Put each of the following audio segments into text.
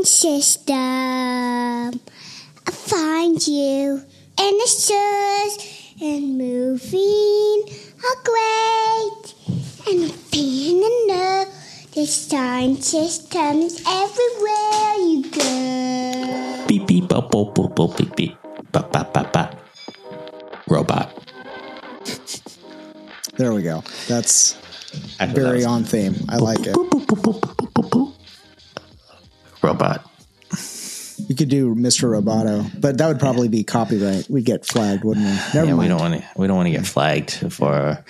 design system. I find you in the stores and moving are great. And I'm feeling the design systems everywhere you go. Beep beep boop boop boop boop beep beep. Bop bop bop bop. Robot. There we go. That's I that very on theme. I like it. Robot. You could do Mr. Roboto, but that would probably be copyright. We'd get flagged, wouldn't we? Never Yeah, we don't want to. We don't want to get flagged for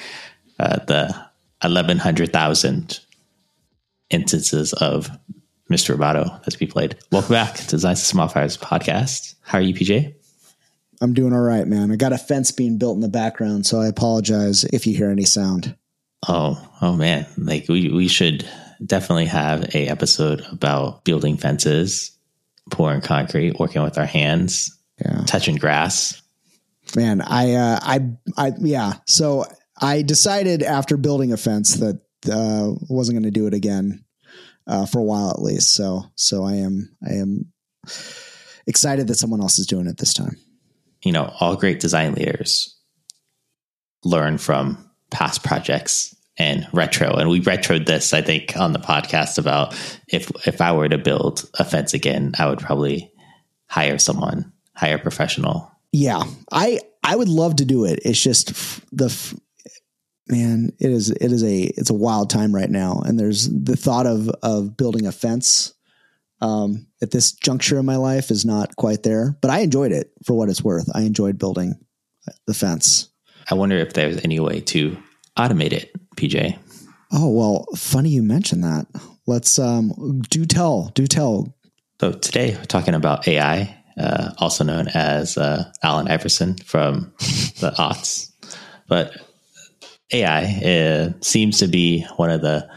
uh, the eleven hundred thousand instances of Mr. Roboto that's be played. Welcome back to Design System Modifiers podcast. How are you, PJ? I'm doing all right, man. I got a fence being built in the background, so I apologize if you hear any sound. Oh, oh man! Like we we should definitely have a episode about building fences, pouring concrete, working with our hands, Yeah. touching grass. Man, I, uh, I, I, yeah. So I decided after building a fence that uh, wasn't going to do it again uh, for a while at least. So, so I am, I am excited that someone else is doing it this time. you know, all great design leaders learn from past projects and retro. And we retroed this, I think, on the podcast about if if I were to build a fence again, I would probably hire someone, hire a professional. Yeah, I, I would love to do it. It's just f- the, man, it is, it is a, it's a wild time right now. And there's the thought of, of building a fence um, at this juncture in my life is not quite there, but I enjoyed it for what it's worth. I enjoyed building the fence. I wonder if there's any way to automate it, PJ. Oh, well, funny you mentioned that. Let's um do tell, do tell. So today we're talking about AI, uh, also known as uh, Allen Iverson from the aughts. But AI seems to be one of the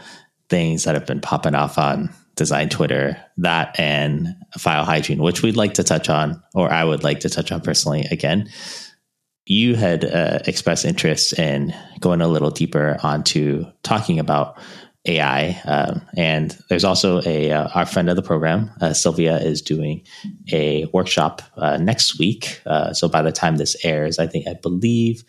things that have been popping off on design Twitter. That and file hygiene, which we'd like to touch on, or I would like to touch on personally again. You had uh, expressed interest in going a little deeper onto talking about AI, um, and there's also a uh, our friend of the program, uh, Sylvia, is doing a workshop uh, next week. Uh, so by the time this airs, I think I believe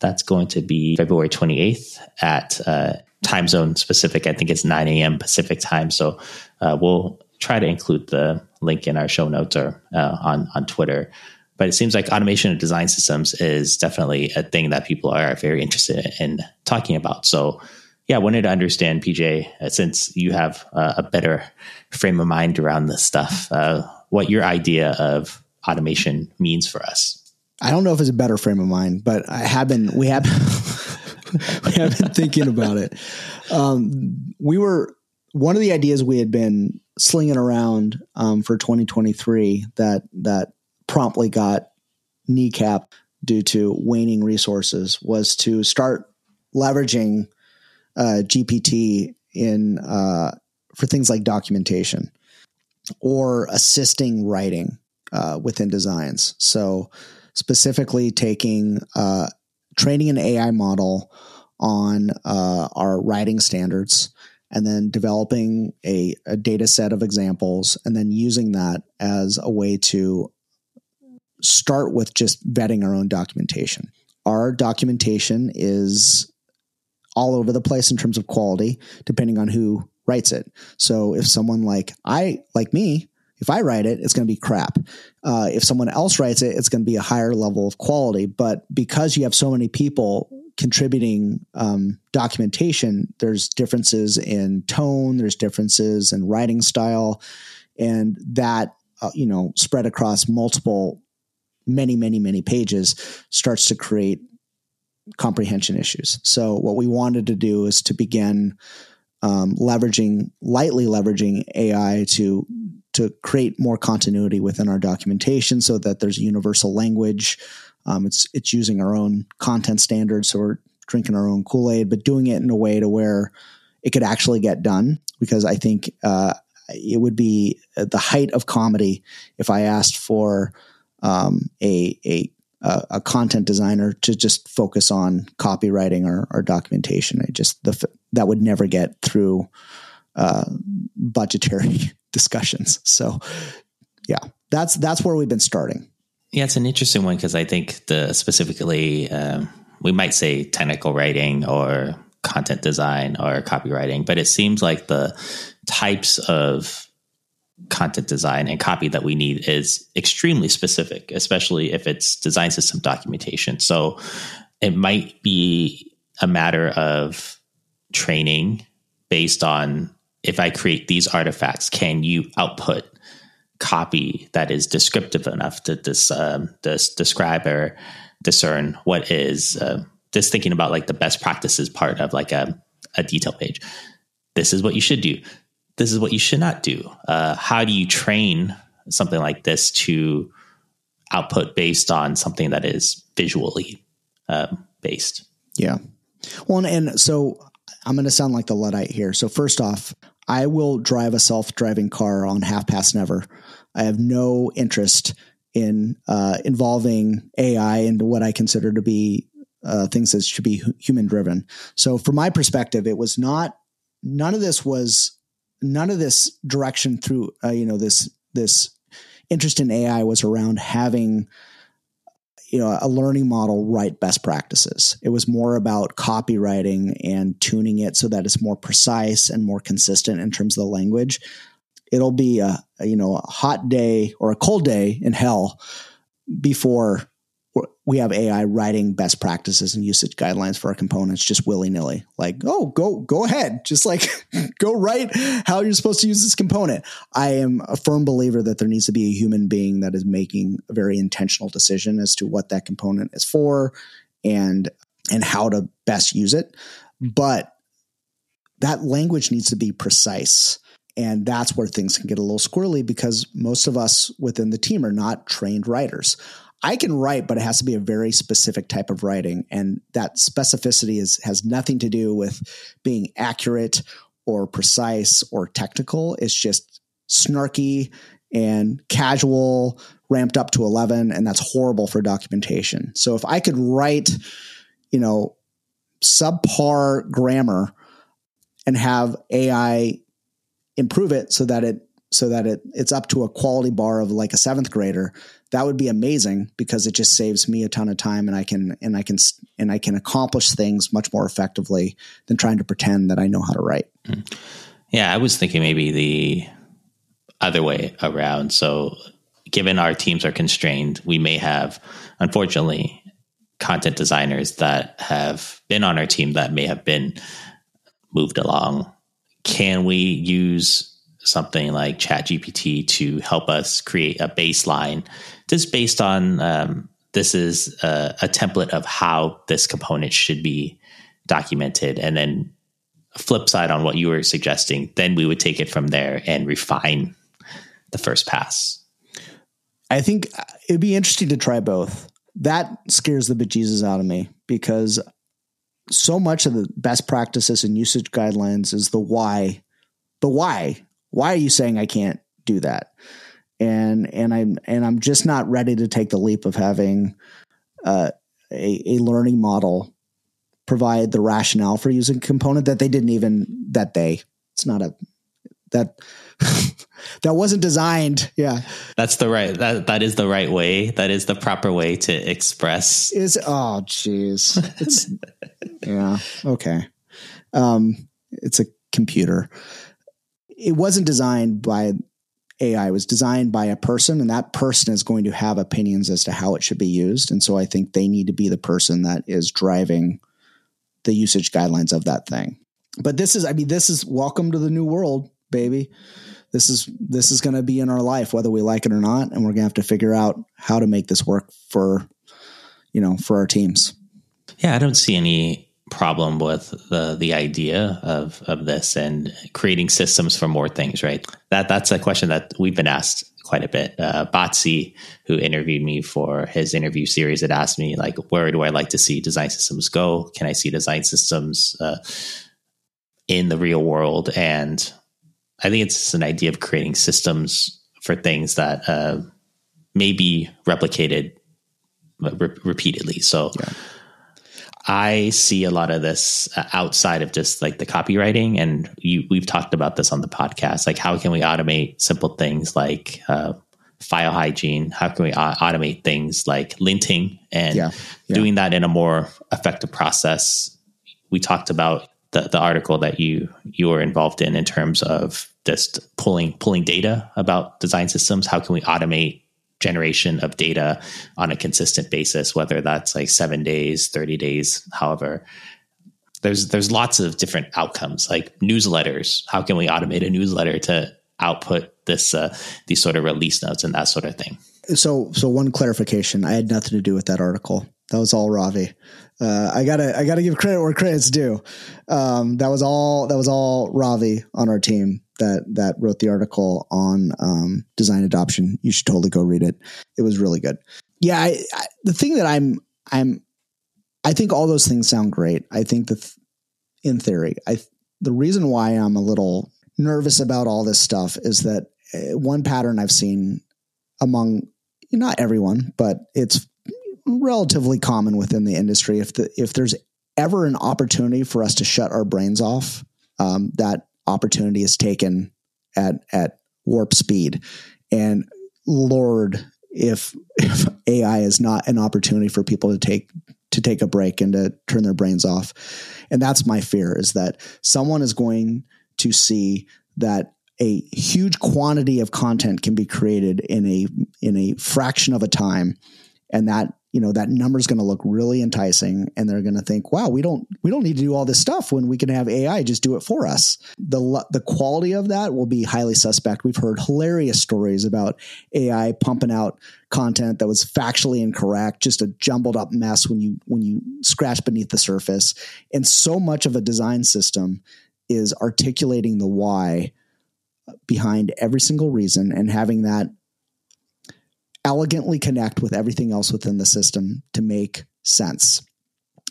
that's going to be February 28th at uh, time zone specific. I think it's 9 a.m. Pacific time. So we'll try to include the link in our show notes or on on Twitter. But it seems like automation of design systems is definitely a thing that people are very interested in talking about. So yeah, I wanted to understand, PJ, uh, since you have uh, a better frame of mind around this stuff, uh, what your idea of automation means for us. I don't know if it's a better frame of mind, but I have been. We have we have been thinking about it. Um, we were one of the ideas we had been slinging around um, for 2023 that that promptly got kneecap due to waning resources was to start leveraging uh, GPT in uh, for things like documentation or assisting writing uh, within designs. So specifically taking uh, training an AI model on uh, our writing standards and then developing a, a data set of examples and then using that as a way to start with just vetting our own documentation. Our documentation is all over the place in terms of quality, depending on who writes it. So if someone like I, like me, if I write it, it's going to be crap. Uh, if someone else writes it, it's going to be a higher level of quality. But because you have so many people contributing um, documentation, there's differences in tone, there's differences in writing style, and that uh, you know spread across multiple, many, many, many pages starts to create comprehension issues. So what we wanted to do is to begin um, leveraging lightly leveraging AI to to create more continuity within our documentation so that there's a universal language. Um, it's it's using our own content standards, so we're drinking our own Kool Aid, but doing it in a way to where it could actually get done. Because I think uh, it would be the height of comedy if I asked for um, a a a content designer to just focus on copywriting or, or documentation. I just the that would never get through uh, budgetary discussions. So yeah, that's that's where we've been starting. Yeah, it's an interesting one because I think the specifically um, we might say technical writing or content design or copywriting, but it seems like the types of content design and copy that we need is extremely specific, especially if it's design system documentation. So it might be a matter of training based on if I create these artifacts, can you output copy that is descriptive enough to dis, um, describe or discern what is uh, just thinking about like the best practices part of like a, a detail page. This is what you should do. This is what you should not do. Uh, how do you train something like this to output based on something that is visually um, based? Yeah. Well, and, so I'm going to sound like the Luddite here. So, first off, I will drive a self driving car on half past never. I have no interest in uh, involving AI into what I consider to be uh, things that should be human driven. So, from my perspective, it was not, none of this was, none of this direction through, uh, you know, this, this interest in AI was around having you know a learning model write best practices. It was more about copywriting and tuning it so that it's more precise and more consistent in terms of the language. It'll be a, a you know a hot day or a cold day in hell before we have AI writing best practices and usage guidelines for our components just willy nilly. Like, oh, go go ahead, just like go write how you're supposed to use this component. I am a firm believer that there needs to be a human being that is making a very intentional decision as to what that component is for and and how to best use it. But that language needs to be precise. And that's where things can get a little squirrely because most of us within the team are not trained writers. I can write, but it has to be a very specific type of writing. And that specificity is has nothing to do with being accurate or precise or technical. It's just snarky and casual, ramped up to 11. And that's horrible for documentation. So if I could write, you know, subpar grammar and have AI improve it so that it so that it it's up to a quality bar of like a seventh grader that would be amazing because it just saves me a ton of time and I can and I can and I can accomplish things much more effectively than trying to pretend that I know how to write. Hmm. Yeah, I was thinking maybe the other way around. So given our teams are constrained, we may have unfortunately content designers that have been on our team that may have been moved along. Can we use something like ChatGPT to help us create a baseline just based on um, this is a, a, template of how this component should be documented. And then flip side on what you were suggesting then we would take it from there and refine the first pass. I think it'd be interesting to try both. That scares the bejesus out of me because so much of the best practices and usage guidelines is the why the why why are you saying i can't do that? And and I'm and I'm just not ready to take the leap of having uh, a a learning model provide the rationale for using a component that they didn't even that they it's not a that that wasn't designed. Yeah. That's the right that that is the right way. That is the proper way to express is oh jeez. It's yeah okay. Um it's a computer it wasn't designed by AI It was designed by a person, and that person is going to have opinions as to how it should be used. And so I think they need to be the person that is driving the usage guidelines of that thing. But this is, I mean, this is welcome to the new world, baby. This is this is going to be in our life, whether we like it or not, and we're going to have to figure out how to make this work for, you know, for our teams. Yeah, I don't see any problem with the the idea of of this and creating systems for more things, right? That that's a question that we've been asked quite a bit. Uh, who interviewed me for his interview series, had asked me like, where do I like to see design systems go? Can I see design systems uh, in the real world? And I think it's an idea of creating systems for things that uh, may be replicated re- repeatedly. So. Yeah I see a lot of this uh, outside of just like the copywriting, and you, we've talked about this on the podcast. Like, how can we automate simple things like uh, file hygiene? How can we automate things like linting and yeah, yeah. doing that in a more effective process? We talked about the, the article that you you were involved in in terms of just pulling pulling data about design systems. How can we automate generation of data on a consistent basis, whether that's like seven days, 30 days, however. There's there's lots of different outcomes, like newsletters. How can we automate a newsletter to output this uh, these sort of release notes and that sort of thing? So so one clarification, I had nothing to do with that article. That was all Ravi. Uh, I gotta I gotta give credit where credit's due. Um, that was all that was all Ravi on our team that that wrote the article on um, design adoption. You should totally go read it. It was really good. Yeah, I, I, the thing that I'm I'm I think all those things sound great. I think that in theory, I the reason why I'm a little nervous about all this stuff is that uh, one pattern I've seen among not everyone, but it's relatively common within the industry. If the if there's ever an opportunity for us to shut our brains off, um, that opportunity is taken at at warp speed. And Lord, if if AI is not an opportunity for people to take to take a break and to turn their brains off, and that's my fear is that someone is going to see that a huge quantity of content can be created in a in a fraction of a time and that you know that number is going to look really enticing and they're going to think wow we don't we don't need to do all this stuff when we can have ai just do it for us. The the quality of that will be highly suspect. We've heard hilarious stories about ai pumping out content that was factually incorrect just a jumbled up mess when you when you scratch beneath the surface and so much of a design system is articulating the why behind every single reason and having that elegantly connect with everything else within the system to make sense.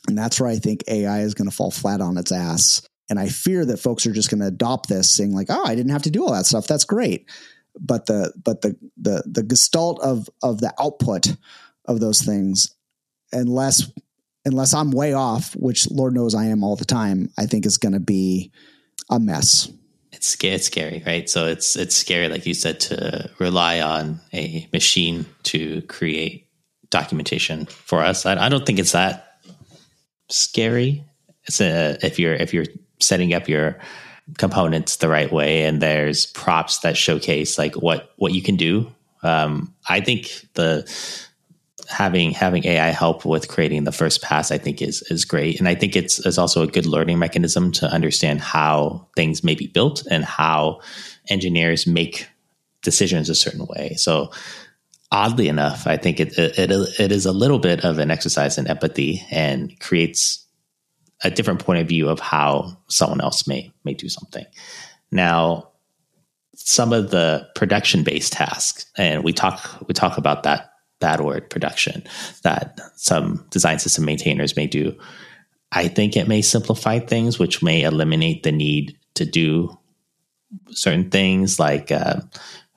And that's where I think AI is going to fall flat on its ass. And I fear that folks are just going to adopt this saying like, "Oh, I didn't have to do all that stuff. That's great." But the but the the the gestalt of of the output of those things unless unless I'm way off, which Lord knows I am all the time, I think is going to be a mess it's it's scary, right? So it's it's scary, like you said, to rely on a machine to create documentation for us. I, I don't think it's that scary. It's a, if you're if you're setting up your components the right way and there's props that showcase like what what you can do. Um, I think the having having AI help with creating the first pass, I think is is great, and I think it's is also a good learning mechanism to understand how things may be built and how engineers make decisions a certain way. So, oddly enough, I think it it, it is a little bit of an exercise in empathy and creates a different point of view of how someone else may may do something. Now, some of the production based tasks, and we talk we talk about that bad word production that some design system maintainers may do. I think it may simplify things, which may eliminate the need to do certain things like uh,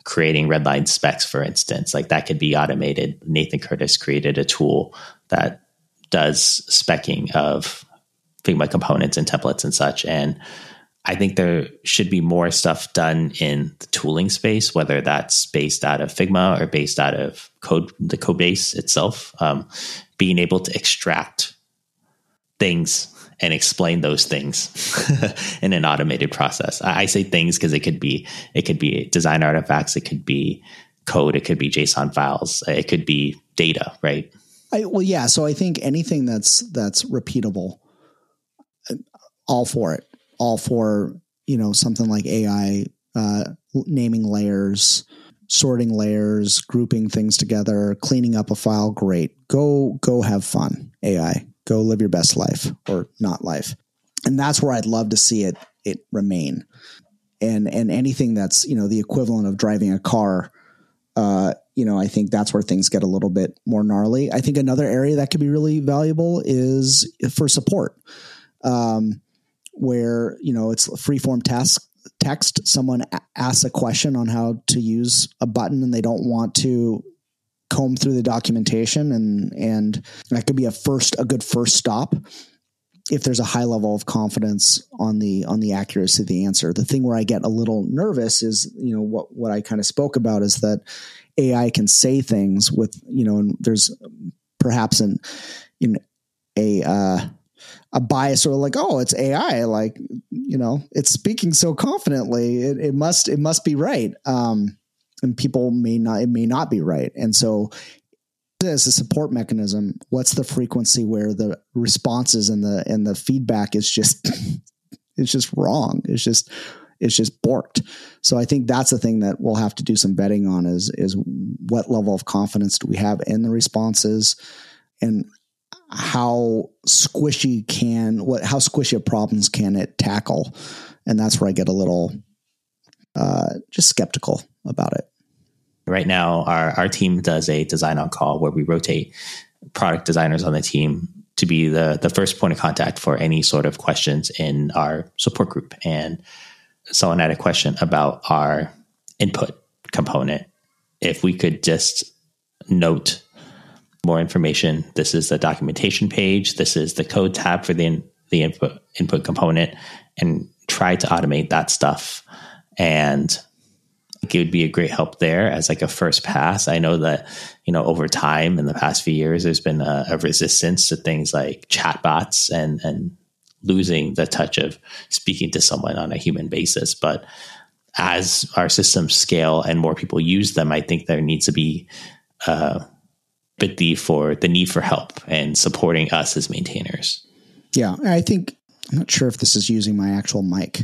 creating redline specs, for instance. Like that could be automated. Nathan Curtis created a tool that does specking of Figma components and templates and such. And I think there should be more stuff done in the tooling space, whether that's based out of Figma or based out of code, the code base itself. Um, being able to extract things and explain those things in an automated process. I, I say things because it could be it could be design artifacts, it could be code, it could be JSON files, it could be data, right? I, well, yeah. So I think anything that's that's repeatable, all for it all for you know something like AI uh, naming layers, sorting layers, grouping things together, cleaning up a file. Great, go go have fun. AI, go live your best life or not life, and that's where I'd love to see it it remain. And and anything that's you know the equivalent of driving a car. Uh, you know, I think that's where things get a little bit more gnarly. I think another area that could be really valuable is for support. Um, where you know it's freeform task text someone asks a question on how to use a button and they don't want to comb through the documentation and and that could be a first a good first stop if there's a high level of confidence on the on the accuracy of the answer. The thing where I get a little nervous is, you know, what what I kind of spoke about is that AI can say things with, you know, and there's perhaps an in a uh, a bias or like, oh, it's AI, like you know, it's speaking so confidently, it, it must it must be right. Um, and people may not it may not be right, and so as a support mechanism, what's the frequency where the responses and the and the feedback is just it's just wrong. It's just it's just borked. So I think that's the thing that we'll have to do some vetting on is is what level of confidence do we have in the responses and how squishy can what how squishy problems can it tackle? And that's where I get a little uh, just skeptical about it. Right now, our, our team does a design on call where we rotate product designers on the team to be the, the first point of contact for any sort of questions in our support group. And someone had a question about our input component. If we could just note more information, this is the documentation page, this is the code tab for the, the input, input component, and try to automate that stuff. And it would be a great help there as like a first pass. I know that, you know, over time in the past few years, there's been a, a resistance to things like chatbots and, and losing the touch of speaking to someone on a human basis. But as our systems scale and more people use them, I think there needs to be uh, the for the need for help and supporting us as maintainers. Yeah, I think I'm not sure if this is using my actual mic.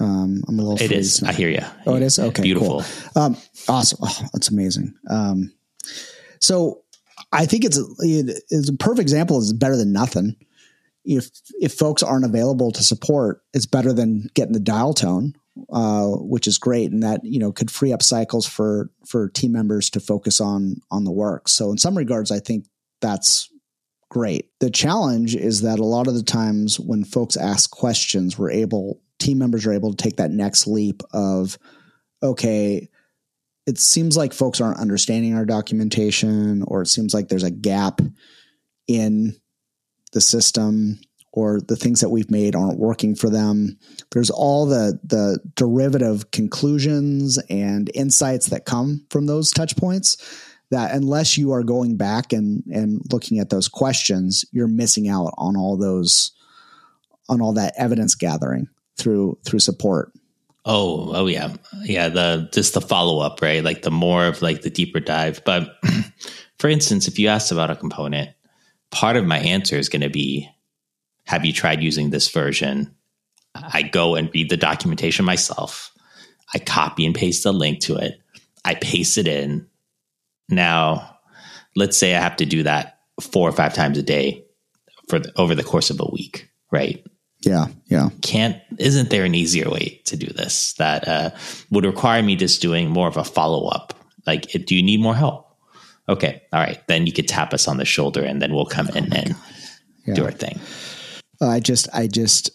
Um, I'm a little. It is. I hear you. Oh, it is. Okay, beautiful. Cool. Um, awesome. Oh, that's amazing. Um, so I think it's a, it's a perfect example. Is better than nothing. If if folks aren't available to support, it's better than getting the dial tone, uh, which is great, and that you know could free up cycles for for team members to focus on on the work. So in some regards, I think that's great. The challenge is that a lot of the times when folks ask questions, we're able team members are able to take that next leap of, okay, it seems like folks aren't understanding our documentation, or it seems like there's a gap in the system or the things that we've made aren't working for them. There's all the the derivative conclusions and insights that come from those touch points that unless you are going back and and looking at those questions, you're missing out on all those on all that evidence gathering through through support. Oh, oh yeah. Yeah, the just the follow up, right? Like the more of like the deeper dive. But for instance, if you asked about a component, part of my answer is going to be have you tried using this version? I go and read the documentation myself. I copy and paste the link to it. I paste it in. Now, let's say I have to do that four or five times a day for the, over the course of a week, right? Yeah, yeah. Can't isn't there an easier way to do this that uh, would require me just doing more of a follow up? Like, do you need more help? Okay, all right. Then you could tap us on the shoulder, and then we'll come oh in and yeah. do our thing. Uh, I just, I just,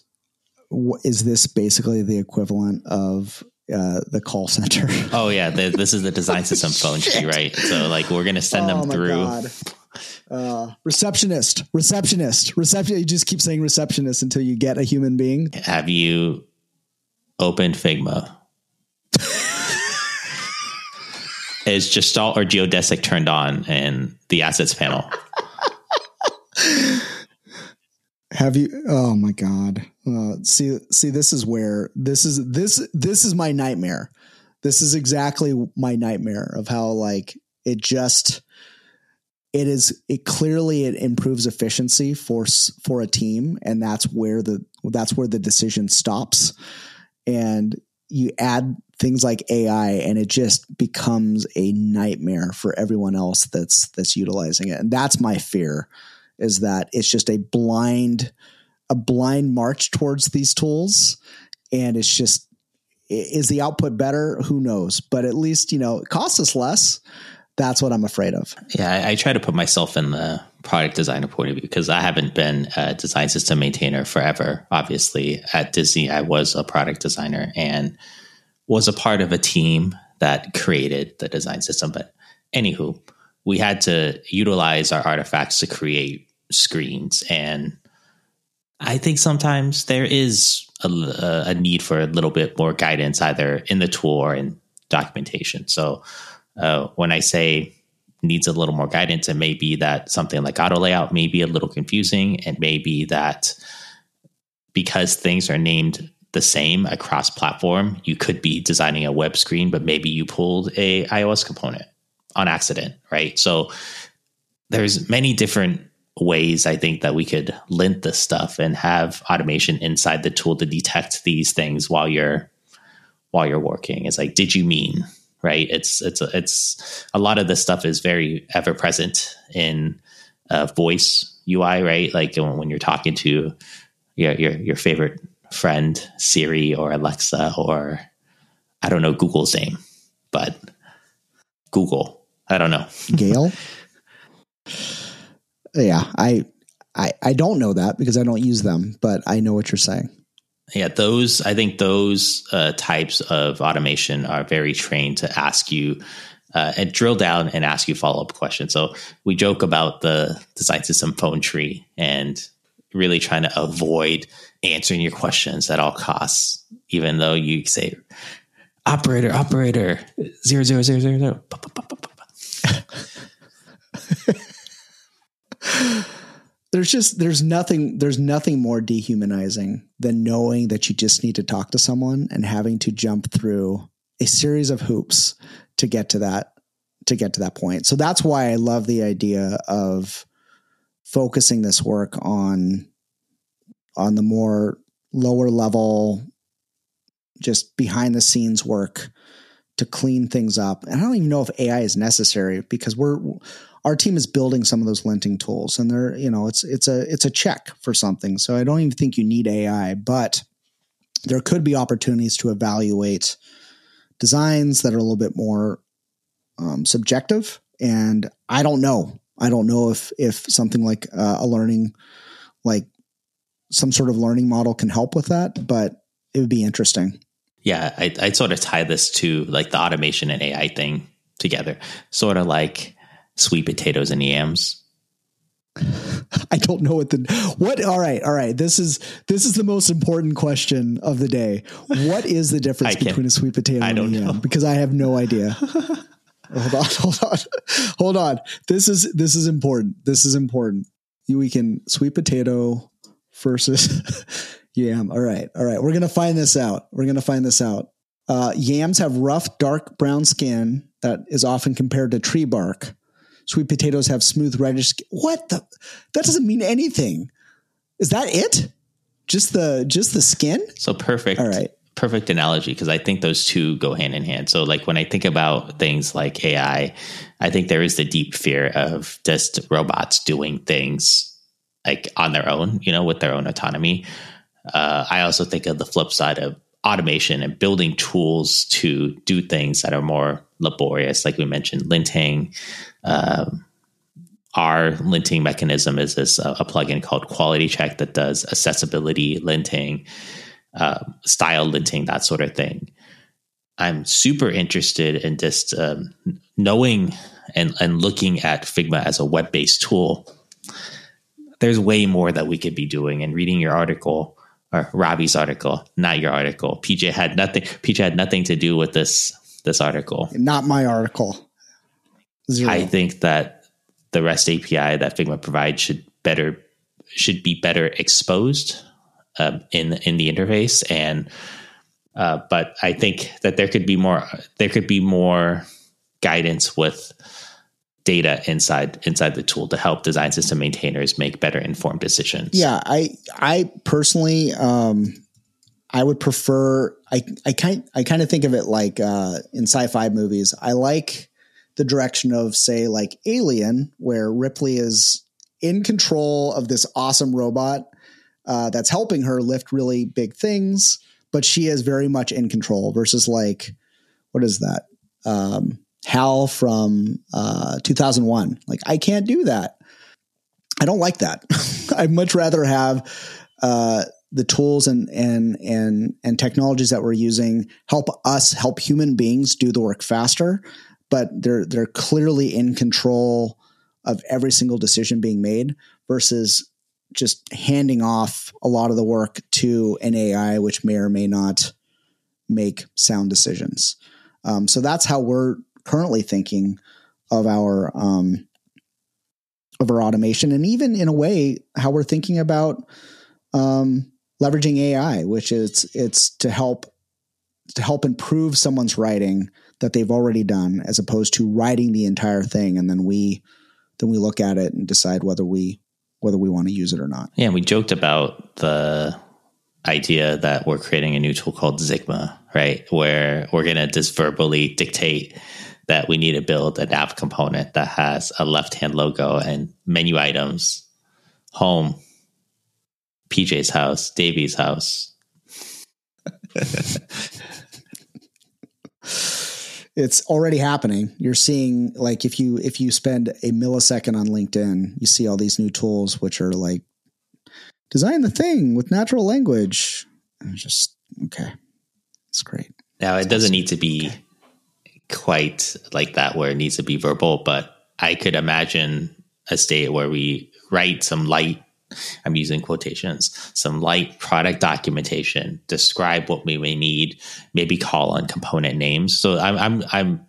is this basically the equivalent of uh, the call center? oh yeah, the, this is the design system phone tree, right? So like, we're gonna send oh them through. God uh, receptionist, receptionist, reception. You just keep saying receptionist until you get a human being. Have you opened Figma? Is Gestalt or Geodesic turned on in the assets panel? Have you? Oh my god! Uh, see, see, this is where this is this this is my nightmare. This is exactly my nightmare of how like it just it is it clearly it improves efficiency for for a team and that's where the that's where the decision stops and you add things like AI and it just becomes a nightmare for everyone else that's that's utilizing it and that's my fear is that it's just a blind a blind march towards these tools and it's just is the output better who knows but at least you know it costs us less that's what I'm afraid of. Yeah, I, I, try to put myself in the product designer point of view because I haven't been a design system maintainer forever. Obviously, at Disney, I was a product designer and was a part of a team that created the design system. But anywho, we had to utilize our artifacts to create screens. And I think sometimes there is a, a need for a little bit more guidance, either in the tool or in documentation. So uh, when I say needs a little more guidance, it may be that something like auto layout may be a little confusing. It may be that because things are named the same across platform, you could be designing a web screen, but maybe you pulled a iOS component on accident, right? So there's many different ways I think that we could lint this stuff and have automation inside the tool to detect these things while you're while you're working. It's like, did you mean right? It's it's it's a lot of this stuff is very ever present in uh, voice UI, right? Like when, when you're talking to your, your your favorite friend Siri or Alexa or I don't know Google's name, but Google. I don't know. Gail. yeah, I I I don't know that because I don't use them, but I know what you're saying. Yeah, those I think those uh, types of automation are very trained to ask you uh, and drill down and ask you follow up questions. So we joke about the design system phone tree and really trying to avoid answering your questions at all costs, even though you say operator, operator, zero zero zero zero zero. there's just there's nothing there's nothing more dehumanizing than knowing that you just need to talk to someone and having to jump through a series of hoops to get to that to get to that point. So that's why I love the idea of focusing this work on on the more lower level just behind the scenes work to clean things up. And I don't even know if AI is necessary because we're our team is building some of those linting tools and they're, you know, it's it's a it's a check for something. So I don't even think you need AI, but there could be opportunities to evaluate designs that are a little bit more um, subjective. And I don't know. I don't know if if something like uh, a learning, like some sort of learning model, can help with that. But it would be interesting. Yeah, I, I'd sort of tie this to like the automation and AI thing together. Sort of like sweet potatoes and yams. I don't know what the what all right all right this is this is the most important question of the day. What is the difference between a sweet potato and a yam? Know. Because I have no idea. hold on, hold on, hold on. This is this is important. This is important. We can sweet potato versus yam. All right, all right. We're gonna find this out. We're gonna find this out. Uh, yams have rough, dark brown skin that is often compared to tree bark. Sweet potatoes have smooth reddish. Skin. What the? That doesn't mean anything. Is that it? Just the just the skin? So perfect. All right perfect analogy because I think those two go hand in hand. So, like when I think about things like AI, I think there is the deep fear of just robots doing things like on their own, you know, with their own autonomy. Uh, I also think of the flip side of automation and building tools to do things that are more laborious, like we mentioned, linting. Um, our linting mechanism is this uh, a plugin called Quality Check that does accessibility linting uh, style linting, that sort of thing. I'm super interested in just um, knowing and, and looking at Figma as a web based tool. There's way more that we could be doing. And reading your article or Ravi's article, not your article. PJ had nothing. PJ had nothing to do with this this article. Not my article. Zero. I think that the REST API that Figma provides should better should be better exposed um, in in the interface and uh, but I think that there could be more there could be more guidance with data inside inside the tool to help design system maintainers make better informed decisions. Yeah, I I personally um, I would prefer I I kind I kind of think of it like uh, in sci-fi movies. I like the direction of say like Alien where Ripley is in control of this awesome robot uh, that's helping her lift really big things, but she is very much in control versus like, what is that? Um, Hal from uh, 2001. Like, I can't do that. I don't like that. I'd much rather have uh, the tools and and and and technologies that we're using help us help human beings do the work faster but they're they're clearly in control of every single decision being made versus just handing off a lot of the work to an AI, which may or may not make sound decisions. Um, so that's how we're currently thinking of our um, of our automation, and even in a way, how we're thinking about um, leveraging AI, which is it's to help to help improve someone's writing that they've already done, as opposed to writing the entire thing and then we then we look at it and decide whether we whether we want to use it or not. Yeah, we joked about the idea that we're creating a new tool called Zigma, right? Where we're going to just verbally dictate that we need to build a nav component that has a left hand logo and menu items, home, PJ's house, Davey's house. it's already happening. You're seeing like if you if you spend a millisecond on LinkedIn, you see all these new tools which are like design the thing with natural language. And it's just okay. It's great. Now it doesn't need to be okay. Quite like that where it needs to be verbal, but I could imagine a state where we write some light I'm using quotations, some light product documentation, describe what we may need, maybe call on component names. So I'm, I'm, I'm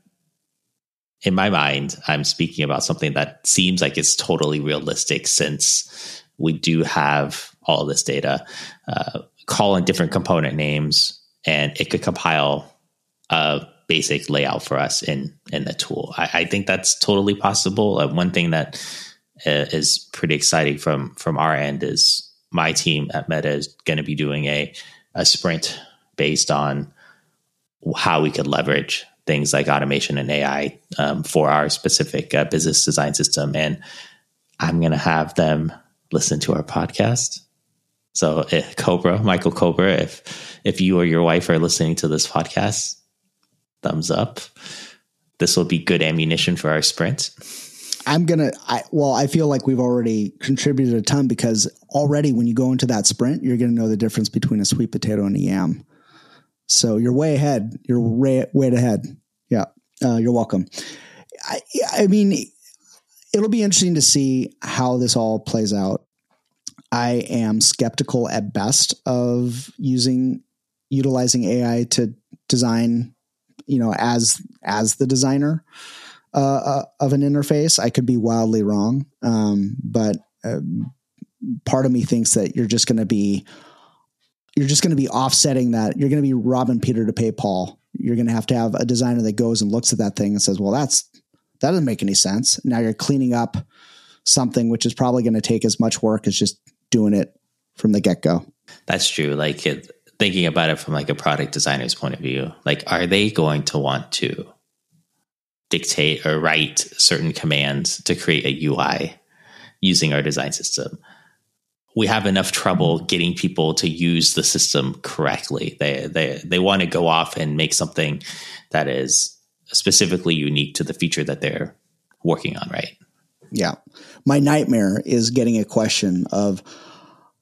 in my mind, I'm speaking about something that seems like it's totally realistic since we do have all this data. Uh, call on different component names, and it could compile a basic layout for us in in the tool. I, I think that's totally possible. Uh, one thing that uh, is pretty exciting from from our end is my team at Meta is going to be doing a a sprint based on how we could leverage things like automation and AI um, for our specific uh, business design system, and I'm going to have them listen to our podcast. So, uh, Cobra, Michael Cobra, if if you or your wife are listening to this podcast, thumbs up. This will be good ammunition for our sprint. I'm gonna. I, well, I feel like we've already contributed a ton because already when you go into that sprint, you're gonna know the difference between a sweet potato and a yam. So you're way ahead. You're way way ahead. Yeah, uh, you're welcome. I, I mean, it'll be interesting to see how this all plays out. I am skeptical at best of using utilizing AI to design, you know, as as the designer uh, uh, of an interface. I could be wildly wrong, um, but uh, part of me thinks that you're just going to be you're just going to be offsetting that. You're going to be robbing Peter to pay Paul. You're going to have to have a designer that goes and looks at that thing and says, "Well, that's that doesn't make any sense." Now you're cleaning up something which is probably going to take as much work as just doing it from the get go. That's true. Like it, thinking about it from like a product designer's point of view, like are they going to want to dictate or write certain commands to create a UI using our design system. We have enough trouble getting people to use the system correctly. They they they want to go off and make something that is specifically unique to the feature that they're working on, right? Yeah. My nightmare is getting a question of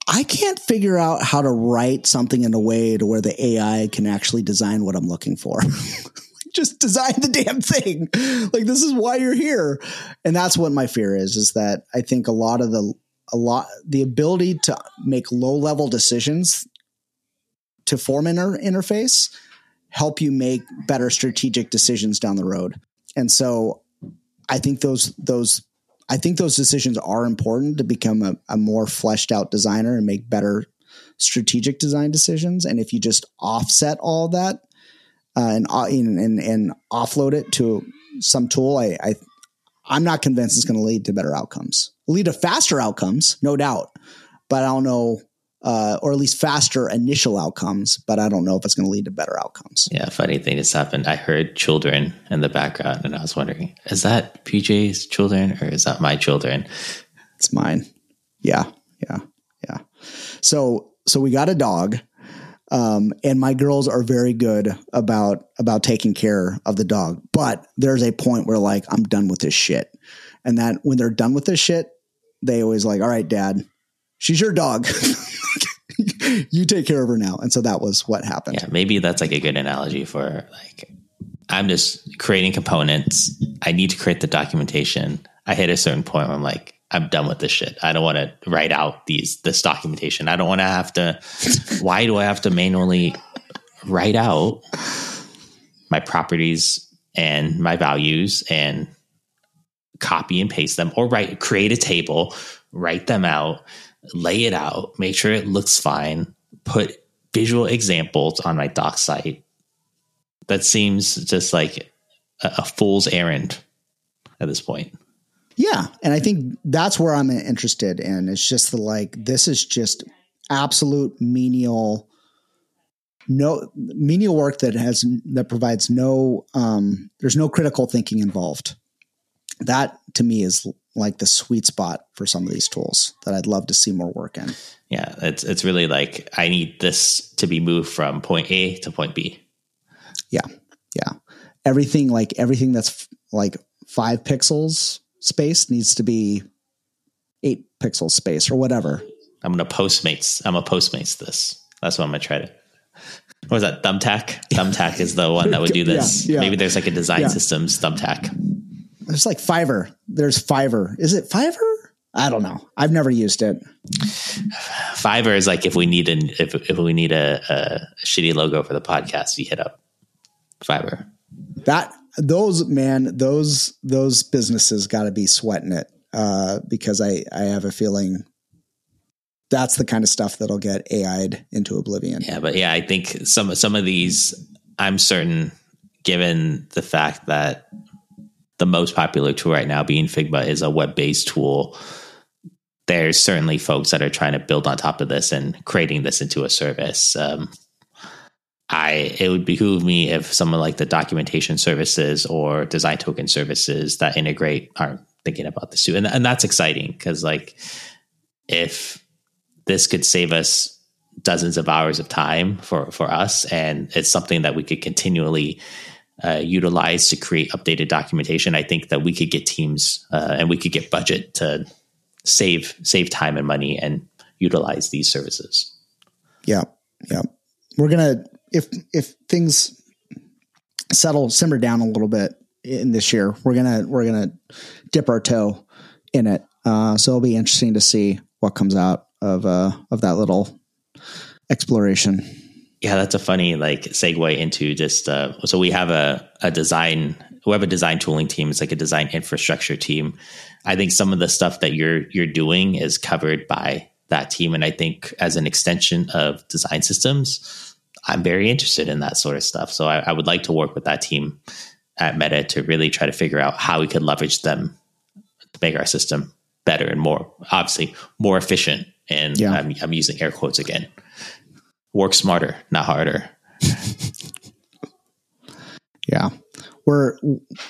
I can't figure out how to write something in a way to where the AI can actually design what I'm looking for. just design the damn thing. Like this is why you're here. And that's what my fear is, is that I think a lot of the, a lot, the ability to make low level decisions to form an inter- interface help you make better strategic decisions down the road. And so I think those, those, I think those decisions are important to become a, a more fleshed out designer and make better strategic design decisions. And if you just offset all that, uh, and, uh, and and offload it to some tool, I, I I'm not convinced it's going to lead to better outcomes. lead to faster outcomes, no doubt, but I don't know, uh, or at least faster initial outcomes. But I don't know if it's going to lead to better outcomes. Yeah, funny thing just happened. I heard children in the background, and I was wondering, is that PJ's children or is that my children? It's mine. Yeah, yeah, yeah. So so we got a dog um, and my girls are very good about about taking care of the dog. But there's a point where like I'm done with this shit. And that when they're done with this shit, they always like, all right, dad, she's your dog. you take care of her now. And so that was what happened. Yeah, maybe that's like a good analogy for like I'm just creating components. I need to create the documentation. I hit a certain point where I'm like, I'm done with this shit. I don't want to write out these this documentation. I don't want to have to. why do I have to manually write out my properties and my values and copy and paste them, or write create a table, write them out, lay it out, make sure it looks fine, put visual examples on my doc site. That seems just like a, a fool's errand at this point. Yeah, and I think that's where I'm interested in. It's just the like this is just absolute menial no menial work that has that provides no um there's no critical thinking involved. That to me is like the sweet spot for some of these tools that I'd love to see more work in. Yeah, it's it's really like I need this to be moved from point A to point B. Yeah. Yeah. Everything like everything that's like 5 pixels space needs to be eight pixel space or whatever. I'm gonna postmates. I'm a postmates this. That's what I'm gonna try to. What was that? Thumbtack. Thumbtack is the one that would do this. Yeah, yeah. Maybe there's like a design yeah. systems thumbtack. There's like Fiverr. There's Fiverr. Is it Fiverr? I don't know. I've never used it. Fiverr is like if we need an if if we need a, a shitty logo for the podcast, we hit up Fiverr. That those man those those businesses got to be sweating it uh, because I I have a feeling that's the kind of stuff that'll get AI'd into oblivion. Yeah, but yeah, I think some some of these I'm certain given the fact that the most popular tool right now being Figma is a web-based tool there's certainly folks that are trying to build on top of this and creating this into a service. Um, I it would behoove me if someone like the documentation services or design token services that integrate are thinking about this too, and and that's exciting because like if this could save us dozens of hours of time for for us, and it's something that we could continually uh, utilize to create updated documentation. I think that we could get teams uh, and we could get budget to save save time and money and utilize these services. Yeah, yeah. We're gonna if if things settle simmer down a little bit in this year, we're gonna we're gonna dip our toe in it. Uh, so it'll be interesting to see what comes out of uh, of that little exploration. Yeah, that's a funny like segue into just uh, so we have a a design we have a design tooling team. It's like a design infrastructure team. I think some of the stuff that you're you're doing is covered by that team, and I think as an extension of design systems, I'm very interested in that sort of stuff. So I, I, would like to work with that team at Meta to really try to figure out how we could leverage them to make our system better and more, obviously, more efficient. And yeah. I'm, I'm using air quotes again. Work smarter, not harder. yeah. We're,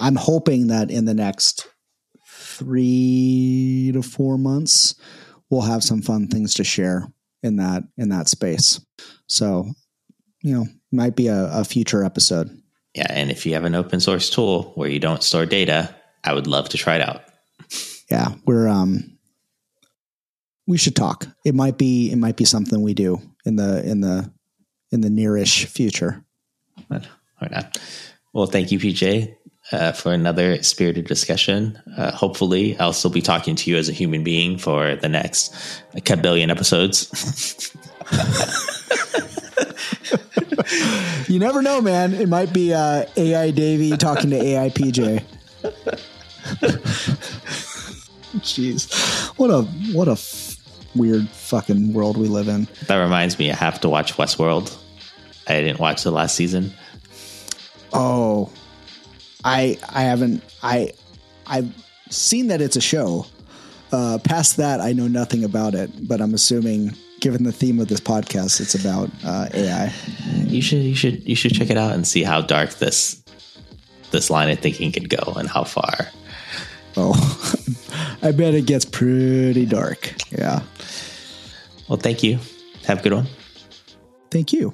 I'm hoping that in the next three to four months, we'll have some fun things to share in that in that space. So you know, might be a, a future episode. Yeah. And if you have an open source tool where you don't store data, I would love to try it out. Yeah. We're, um, we should talk. It might be, it might be something we do in the, in the, in the nearish future. But, not? Well, thank you, PJ, uh, for another spirited discussion. Uh, hopefully, I'll still be talking to you as a human being for the next a billion episodes. you never know, man. It might be uh, AI Davy talking to AI PJ. Jeez, what a what a f- weird fucking world we live in. That reminds me, I have to watch Westworld. I didn't watch the last season. Oh, I I haven't I I've seen that it's a show. Uh, past that, I know nothing about it, but I'm assuming given the theme of this podcast, it's about uh, AI. You should you should you should check it out and see how dark this this line of thinking could go and how far. Oh, I bet it gets pretty dark. Yeah. Well, thank you. Have a good one. Thank you.